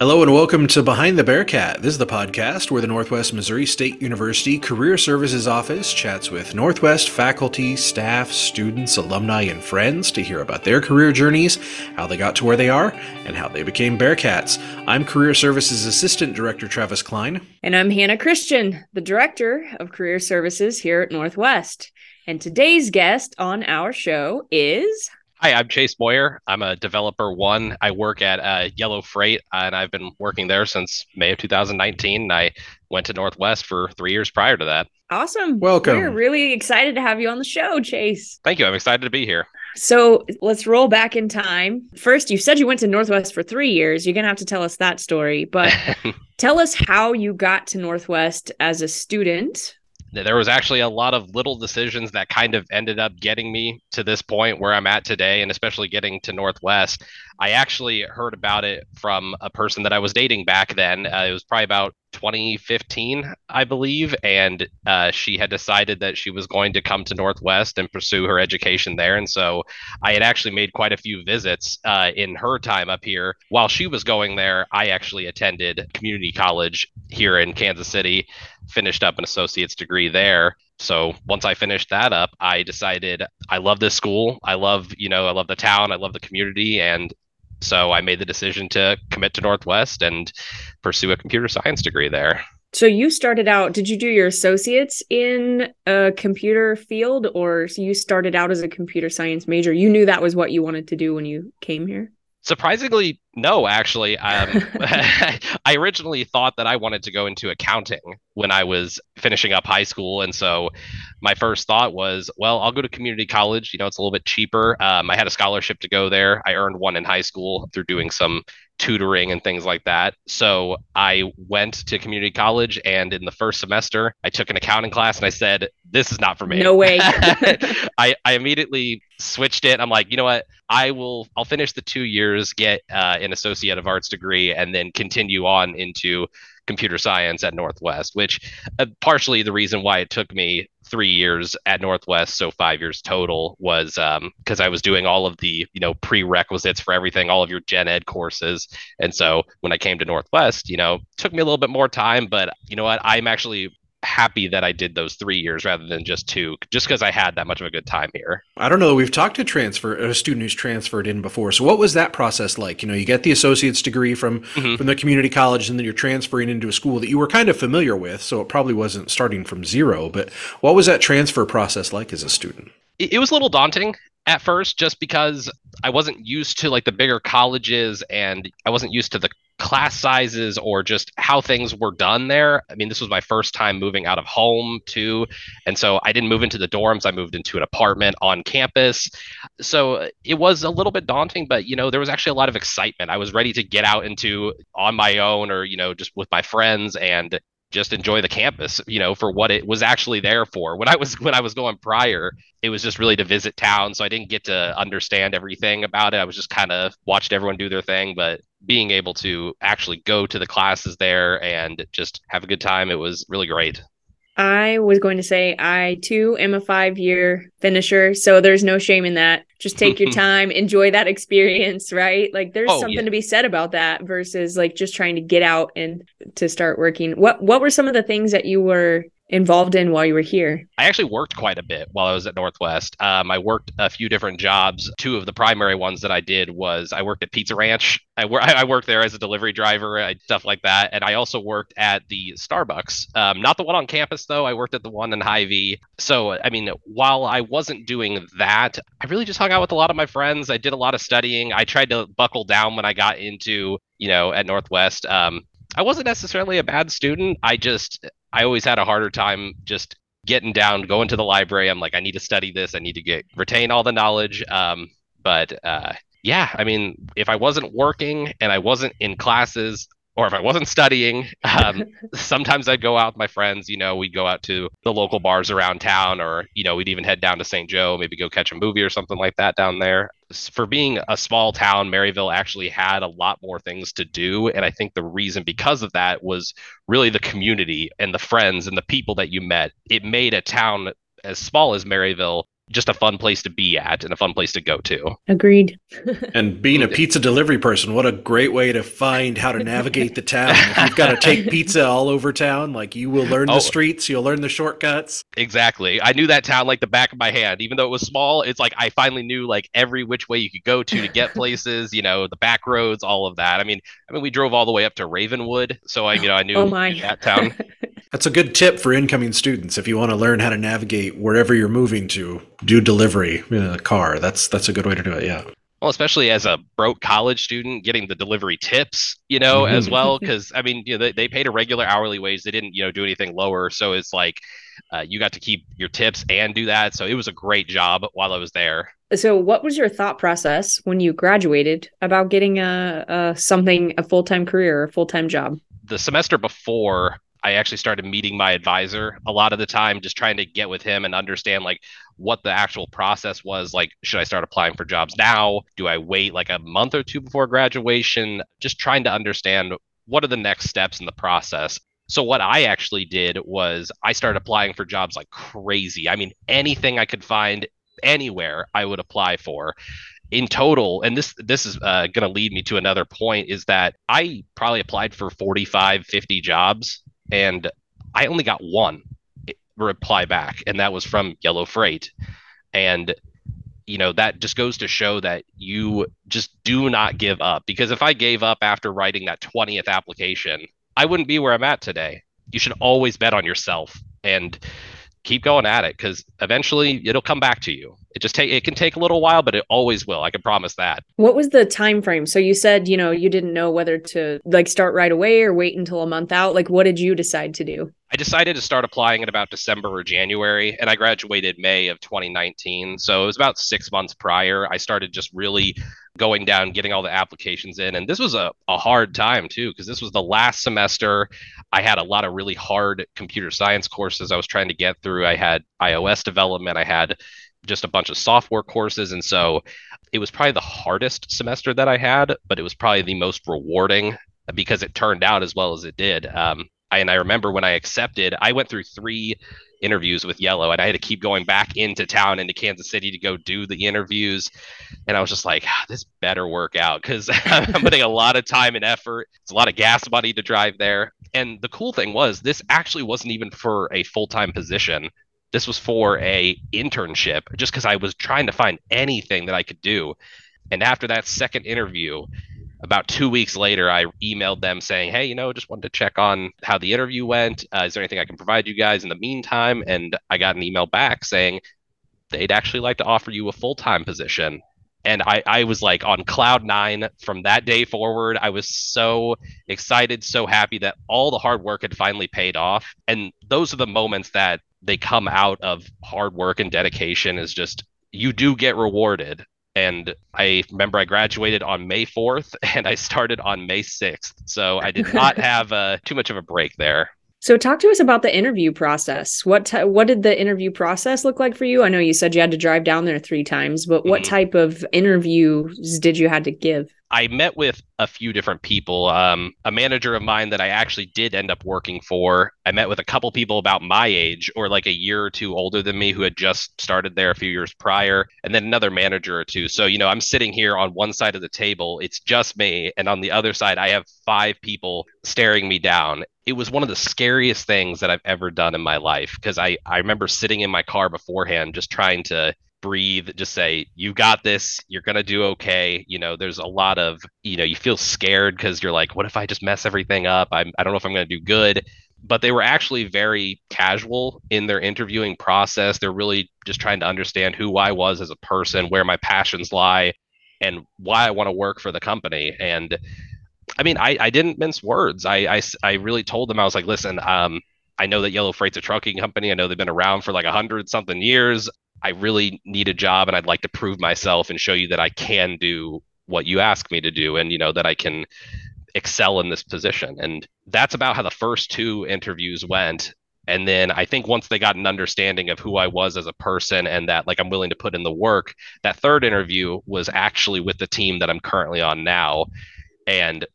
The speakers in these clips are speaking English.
Hello and welcome to Behind the Bearcat. This is the podcast where the Northwest Missouri State University Career Services Office chats with Northwest faculty, staff, students, alumni, and friends to hear about their career journeys, how they got to where they are, and how they became Bearcats. I'm Career Services Assistant Director Travis Klein. And I'm Hannah Christian, the Director of Career Services here at Northwest. And today's guest on our show is Hi, I'm Chase Moyer. I'm a developer one. I work at uh, Yellow Freight, and I've been working there since May of 2019. And I went to Northwest for three years prior to that. Awesome. Welcome. We're really excited to have you on the show, Chase. Thank you. I'm excited to be here. So let's roll back in time. First, you said you went to Northwest for three years. You're going to have to tell us that story, but tell us how you got to Northwest as a student there was actually a lot of little decisions that kind of ended up getting me to this point where I'm at today, and especially getting to Northwest. I actually heard about it from a person that I was dating back then. Uh, it was probably about 2015, I believe, and uh, she had decided that she was going to come to Northwest and pursue her education there. And so I had actually made quite a few visits uh, in her time up here. While she was going there, I actually attended community college here in Kansas City, finished up an associate's degree there. So once I finished that up, I decided I love this school. I love, you know, I love the town, I love the community, and so I made the decision to commit to Northwest and pursue a computer science degree there. So you started out, did you do your associates in a computer field or you started out as a computer science major? You knew that was what you wanted to do when you came here? Surprisingly, no, actually. Um, I originally thought that I wanted to go into accounting when I was finishing up high school. And so my first thought was, well, I'll go to community college. You know, it's a little bit cheaper. Um, I had a scholarship to go there. I earned one in high school through doing some tutoring and things like that. So I went to community college, and in the first semester, I took an accounting class, and I said, "This is not for me." No way. I I immediately switched it. I'm like, you know what? I will. I'll finish the two years, get uh, an associate of arts degree, and then continue on into computer science at Northwest, which uh, partially the reason why it took me three years at Northwest, so five years total, was because um, I was doing all of the you know prerequisites for everything, all of your gen ed courses, and so when I came to Northwest, you know, took me a little bit more time, but you know what, I'm actually happy that I did those three years rather than just two, just because I had that much of a good time here. I don't know. We've talked to transfer a student who's transferred in before. So what was that process like? You know, you get the associate's degree from mm-hmm. from the community college, and then you're transferring into a school that you were kind of familiar with. So it probably wasn't starting from zero. But what was that transfer process like as a student? It, it was a little daunting at first just because I wasn't used to like the bigger colleges and I wasn't used to the class sizes or just how things were done there. I mean, this was my first time moving out of home too. And so I didn't move into the dorms, I moved into an apartment on campus. So it was a little bit daunting, but you know, there was actually a lot of excitement. I was ready to get out into on my own or, you know, just with my friends and just enjoy the campus you know for what it was actually there for. When i was when i was going prior it was just really to visit town so i didn't get to understand everything about it. I was just kind of watched everyone do their thing but being able to actually go to the classes there and just have a good time it was really great I was going to say I too am a five year finisher. So there's no shame in that. Just take your time, enjoy that experience, right? Like there's oh, something yeah. to be said about that versus like just trying to get out and to start working. What what were some of the things that you were involved in while you were here? I actually worked quite a bit while I was at Northwest. Um, I worked a few different jobs. Two of the primary ones that I did was I worked at Pizza Ranch. I, wor- I worked there as a delivery driver, and stuff like that. And I also worked at the Starbucks, um, not the one on campus though. I worked at the one in Hy-Vee. So I mean, while I wasn't doing that, I really just hung out with a lot of my friends. I did a lot of studying. I tried to buckle down when I got into you know at Northwest. Um, I wasn't necessarily a bad student. I just I always had a harder time just getting down, going to the library. I'm like, I need to study this. I need to get retain all the knowledge. Um, but uh, yeah, I mean, if I wasn't working and I wasn't in classes, or if I wasn't studying, um, sometimes I'd go out with my friends. You know, we'd go out to the local bars around town, or you know, we'd even head down to St. Joe, maybe go catch a movie or something like that down there. For being a small town, Maryville actually had a lot more things to do, and I think the reason because of that was really the community and the friends and the people that you met. It made a town as small as Maryville just a fun place to be at and a fun place to go to. Agreed. and being a pizza delivery person, what a great way to find how to navigate the town. If you've got to take pizza all over town, like you will learn oh, the streets, you'll learn the shortcuts. Exactly. I knew that town like the back of my hand. Even though it was small, it's like I finally knew like every which way you could go to to get places, you know, the back roads, all of that. I mean, I mean we drove all the way up to Ravenwood, so I you know, I knew oh that town. That's a good tip for incoming students if you want to learn how to navigate wherever you're moving to. Do delivery in a car. That's that's a good way to do it. Yeah. Well, especially as a broke college student, getting the delivery tips, you know, mm-hmm. as well, because I mean, you know, they, they paid a regular hourly wage. They didn't, you know, do anything lower. So it's like uh, you got to keep your tips and do that. So it was a great job while I was there. So, what was your thought process when you graduated about getting a, a something, a full time career, a full time job? The semester before, I actually started meeting my advisor a lot of the time, just trying to get with him and understand like what the actual process was. Like, should I start applying for jobs now? Do I wait like a month or two before graduation? Just trying to understand what are the next steps in the process. So what I actually did was I started applying for jobs like crazy. I mean, anything I could find anywhere I would apply for in total and this this is uh, going to lead me to another point is that i probably applied for 45 50 jobs and I only got one reply back, and that was from Yellow Freight. And you know that just goes to show that you just do not give up because if i gave up after writing that 20th application i wouldn't be where i'm at today you should always bet on yourself and keep going at it because eventually it'll come back to you. It just take it can take a little while but it always will. I can promise that. What was the time frame so you said you know you didn't know whether to like start right away or wait until a month out. Like what did you decide to do? I decided to start applying in about december or january and i graduated may of 2019 so it was about six months prior. I started just really going down, getting all the applications in. And this was a, a hard time too, because this was the last semester. I had a lot of really hard computer science courses I was trying to get through. I had iOS development, I had just a bunch of software courses. And so it was probably the hardest semester that I had, but it was probably the most rewarding because it turned out as well as it did. Um, I, and I remember when I accepted, I went through three interviews with Yellow, and I had to keep going back into town into Kansas City to go do the interviews. And I was just like, ah, this better work out because I'm putting a lot of time and effort. It's a lot of gas money to drive there. And the cool thing was, this actually wasn't even for a full time position. This was for a internship, just because I was trying to find anything that I could do. And after that second interview, about two weeks later, I emailed them saying, "Hey, you know, just wanted to check on how the interview went. Uh, is there anything I can provide you guys in the meantime?" And I got an email back saying they'd actually like to offer you a full time position. And I, I was like on cloud nine from that day forward. I was so excited, so happy that all the hard work had finally paid off. And those are the moments that they come out of hard work and dedication is just you do get rewarded and I remember I graduated on May 4th and I started on May 6th. So I did not have uh, too much of a break there. So talk to us about the interview process. What t- what did the interview process look like for you? I know you said you had to drive down there 3 times, but what mm-hmm. type of interviews did you had to give? I met with a few different people. Um, a manager of mine that I actually did end up working for. I met with a couple people about my age or like a year or two older than me who had just started there a few years prior, and then another manager or two. So, you know, I'm sitting here on one side of the table, it's just me. And on the other side, I have five people staring me down. It was one of the scariest things that I've ever done in my life because I, I remember sitting in my car beforehand just trying to breathe just say you got this. You're to do okay. You know there's a lot of you know you feel scared because you're like what if i just mess everything up? I'm, i don't know if i'm to do good. But they were actually very casual in their interviewing process. They're really just trying to understand who i was as a person where my passions lie and why i want to work for the company. And i mean i, I didn't mince words. I, I, I really told them i was like listen um, I know that Yellow Freight's a trucking company. I know they've been around for like a hundred something years. I really need a job and I'd like to prove myself and show you that I can do what you ask me to do and you know that I can excel in this position. And that's about how the first two interviews went. And then I think once they got an understanding of who I was as a person and that like I'm willing to put in the work, that third interview was actually with the team that I'm currently on now. And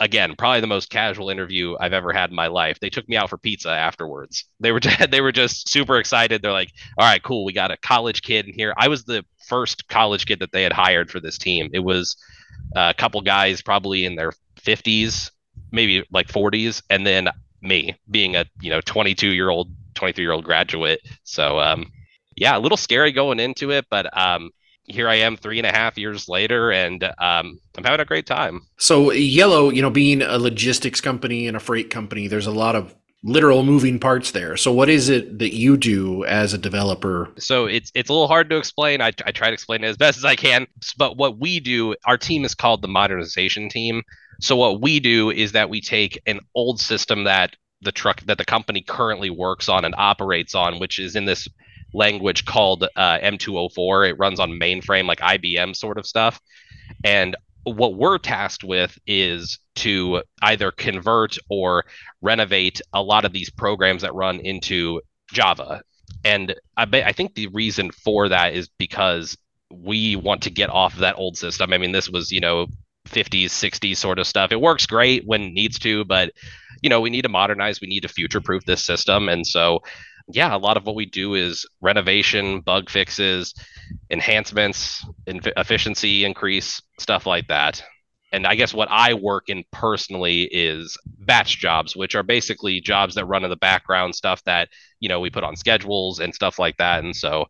again probably the most casual interview I've ever had in my life. They took me out for pizza afterwards. They were they were just super excited. They're like, "All right, cool. We got a college kid in here." I was the first college kid that they had hired for this team. It was a couple guys probably in their 50s, maybe like 40s, and then me being a you know 22 year old 23 year old graduate so um yeah a little scary going into it but um here I am three and a half years later, and um, I'm having a great time. So, Yellow, you know, being a logistics company and a freight company, there's a lot of literal moving parts there. So, what is it that you do as a developer? So, it's it's a little hard to explain. I, I try to explain it as best as I can. But what we do, our team is called the modernization team. So, what we do is that we take an old system that the truck that the company currently works on and operates on, which is in this language called uh, M204. It runs on mainframe, like IBM sort of stuff. And what we're tasked with is to either convert or renovate a lot of these programs that run into Java. And I, I think the reason for that is because we want to get off of that old system. I mean, this was, you know, 50s, 60s sort of stuff. It works great when it needs to, but, you know, we need to modernize, we need to future proof this system. And so yeah, a lot of what we do is renovation, bug fixes, enhancements, efficiency increase, stuff like that. And I guess what I work in personally is batch jobs, which are basically jobs that run in the background, stuff that, you know, we put on schedules and stuff like that. And so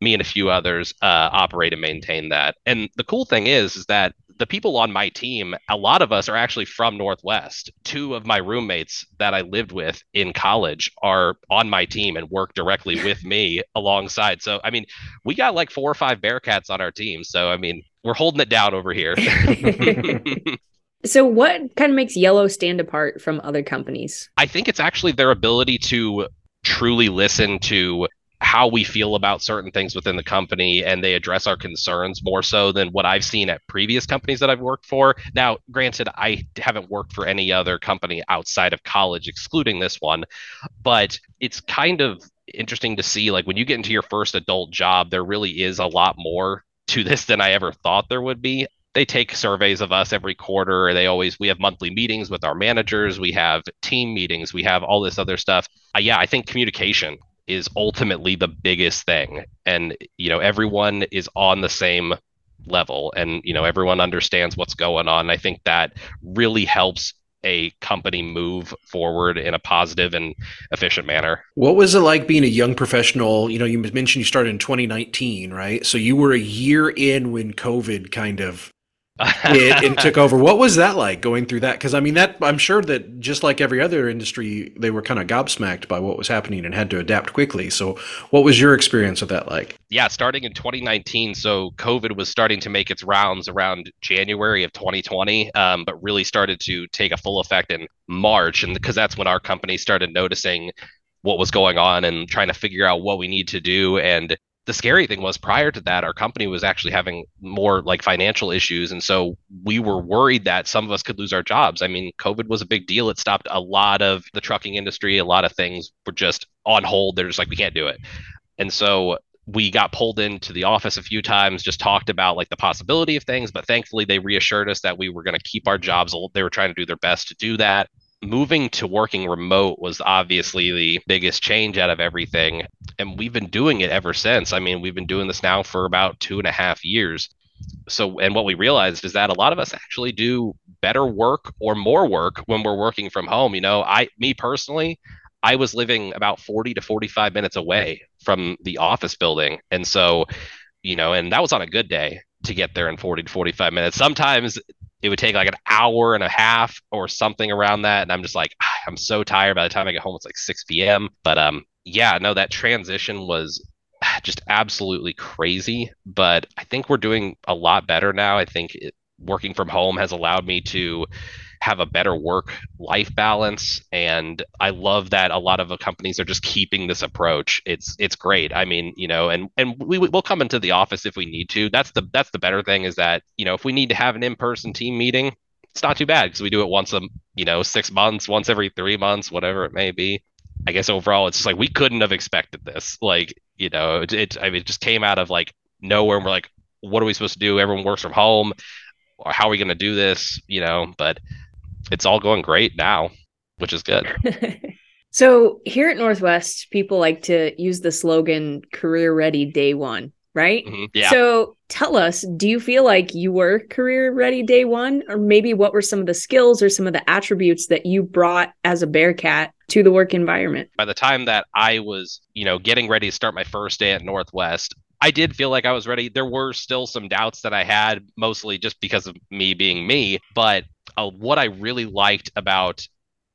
me and a few others uh, operate and maintain that. And the cool thing is, is that the people on my team, a lot of us are actually from Northwest. Two of my roommates that I lived with in college are on my team and work directly with me alongside. So, I mean, we got like four or five Bearcats on our team. So, I mean, we're holding it down over here. so, what kind of makes Yellow stand apart from other companies? I think it's actually their ability to truly listen to how we feel about certain things within the company and they address our concerns more so than what I've seen at previous companies that I've worked for. Now, granted, I haven't worked for any other company outside of college, excluding this one, but it's kind of interesting to see like when you get into your first adult job, there really is a lot more to this than I ever thought there would be they take surveys of us every quarter they always we have monthly meetings with our managers we have team meetings we have all this other stuff uh, yeah i think communication is ultimately the biggest thing and you know everyone is on the same level and you know everyone understands what's going on i think that really helps a company move forward in a positive and efficient manner. What was it like being a young professional? You know, you mentioned you started in 2019, right? So you were a year in when COVID kind of it, and took over. What was that like going through that? Because I mean, that I'm sure that just like every other industry, they were kind of gobsmacked by what was happening and had to adapt quickly. So, what was your experience with that like? Yeah, starting in 2019, so COVID was starting to make its rounds around January of 2020, um, but really started to take a full effect in March, and because that's when our company started noticing what was going on and trying to figure out what we need to do and the scary thing was prior to that, our company was actually having more like financial issues. And so we were worried that some of us could lose our jobs. I mean, COVID was a big deal. It stopped a lot of the trucking industry. A lot of things were just on hold. They're just like, we can't do it. And so we got pulled into the office a few times, just talked about like the possibility of things. But thankfully, they reassured us that we were going to keep our jobs. They were trying to do their best to do that moving to working remote was obviously the biggest change out of everything. And we've been doing it ever since. I mean, we've been doing this now for about two and a half years. So, and what we realized is that a lot of us actually do better work or more work when we're working from home. You know, I, me personally, I was living about 40 to 45 minutes away from the office building. And so, you know, and that was on a good day to get there in 40 to 45 minutes. Sometimes it would take like an hour and a half or something around that. And I'm just like, ah, I'm so tired. By the time I get home, it's like 6 p.m. But um, yeah, no, that transition was just absolutely crazy. But I think we're doing a lot better now. I think it, working from home has allowed me to have a better work life balance and i love that a lot of the companies are just keeping this approach. It's it's great. I mean you know and and we will come into the office if we need to. That's the that's the better thing is that you know if we need to have an in-person team meeting it's not too bad because we do it once a you know six months once every three months whatever it may be. I guess overall it's just like we couldn't have expected this. Like you know it, it i mean it just came out of like nowhere and we're like what are we supposed to do? Everyone works from home. How are we going to do this? You know but it's all going great now, which is good. so here at Northwest, people like to use the slogan career ready day one, right? Mm-hmm. Yeah. So tell us, do you feel like you were career ready day one? Or maybe what were some of the skills or some of the attributes that you brought as a Bearcat to the work environment? By the time that I was, you know, getting ready to start my first day at Northwest, I did feel like I was ready. There were still some doubts that I had, mostly just because of me being me. But uh, what I really liked about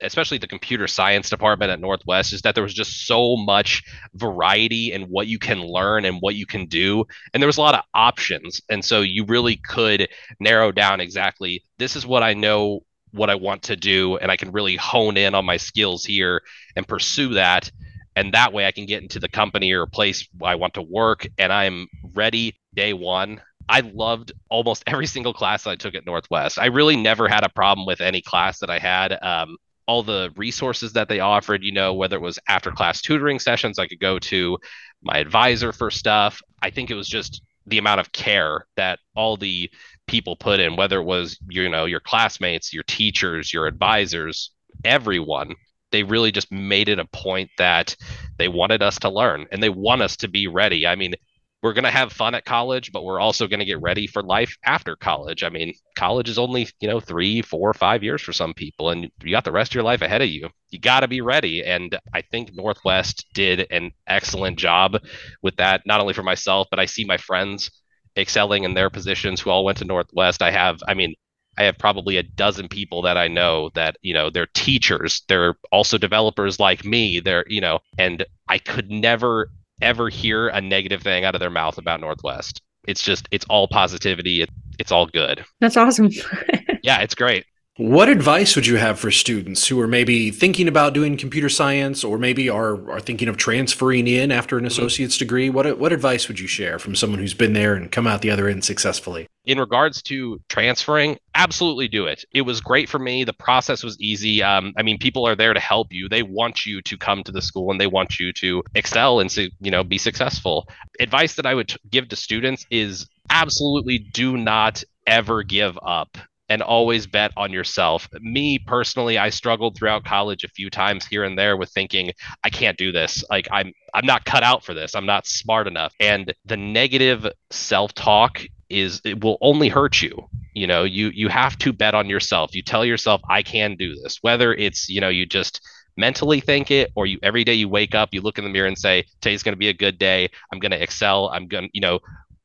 especially the computer science department at Northwest, is that there was just so much variety in what you can learn and what you can do. And there was a lot of options. And so you really could narrow down exactly this is what I know what I want to do. And I can really hone in on my skills here and pursue that. And that way I can get into the company or place I want to work and I'm ready day one I loved almost every single class I took at Northwest. I really never had a problem with any class that I had. Um, all the resources that they offered, you know, whether it was after class tutoring sessions, I could go to my advisor for stuff. I think it was just the amount of care that all the people put in, whether it was, you know, your classmates, your teachers, your advisors, everyone. They really just made it a point that they wanted us to learn and they want us to be ready. I mean, we're going to have fun at college, but we're also going to get ready for life after college. I mean, college is only, you know, three, four, five years for some people, and you got the rest of your life ahead of you. You got to be ready. And I think Northwest did an excellent job with that, not only for myself, but I see my friends excelling in their positions who all went to Northwest. I have, I mean, I have probably a dozen people that I know that, you know, they're teachers. They're also developers like me. They're, you know, and I could never ever hear a negative thing out of their mouth about Northwest. It's just it's all positivity. It, it's all good. That's awesome. yeah, it's great. What advice would you have for students who are maybe thinking about doing computer science or maybe are, are thinking of transferring in after an mm-hmm. associate's degree? What, what advice would you share from someone who's been there and come out the other end successfully? In regards to transferring, absolutely do it. It was great for me. The process was easy. Um, I mean, people are there to help you. They want you to come to the school and they want you to excel and you know be successful. Advice that I would give to students is absolutely do not ever give up and always bet on yourself. Me personally, I struggled throughout college a few times here and there with thinking I can't do this. Like I'm I'm not cut out for this. I'm not smart enough. And the negative self-talk is it will only hurt you. You know, you you have to bet on yourself. You tell yourself I can do this. Whether it's, you know, you just mentally think it or you every day you wake up you look in the mirror and say today's going to be a good day i'm going to excel i'm going to you know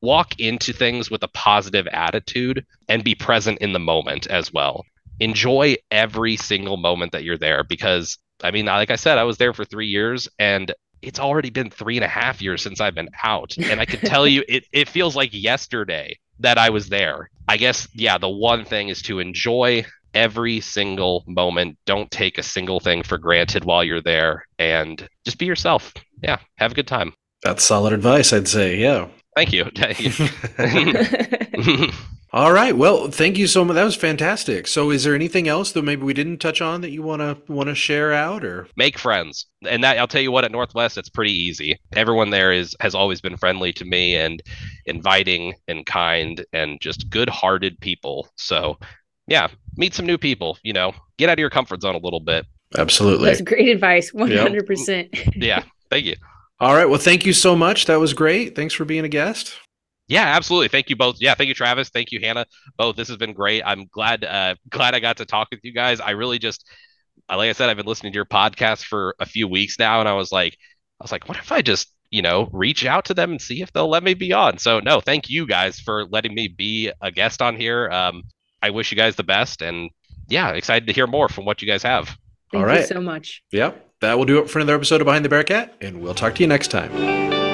walk into things with a positive attitude and be present in the moment as well. Enjoy every single moment that you're there because, I mean, like I said, I was there for three years and it's already been three and a half years since I've been out. And I can tell you, it, it feels like yesterday that I was there. I guess, yeah, the one thing is to enjoy every single moment. Don't take a single thing for granted while you're there and just be yourself. Yeah, have a good time. That's solid advice, I'd say. Yeah. Thank you. All right. Well, thank you so much. That was fantastic. So, is there anything else that maybe we didn't touch on that you want to want to share out or make friends? And that I'll tell you what, at Northwest, it's pretty easy. Everyone there is has always been friendly to me and inviting and kind and just good-hearted people. So, yeah, meet some new people. You know, get out of your comfort zone a little bit. Absolutely. That's great advice. One hundred percent. Yeah. Thank you. All right. Well, thank you so much. That was great. Thanks for being a guest. Yeah, absolutely. Thank you both. Yeah, thank you, Travis. Thank you, Hannah. Both. This has been great. I'm glad uh, glad I got to talk with you guys. I really just, like I said, I've been listening to your podcast for a few weeks now, and I was like, I was like, what if I just you know reach out to them and see if they'll let me be on? So no, thank you guys for letting me be a guest on here. Um, I wish you guys the best, and yeah, excited to hear more from what you guys have. Thank All right. you so much. Yep. That will do it for another episode of Behind the Bearcat, and we'll talk to you next time.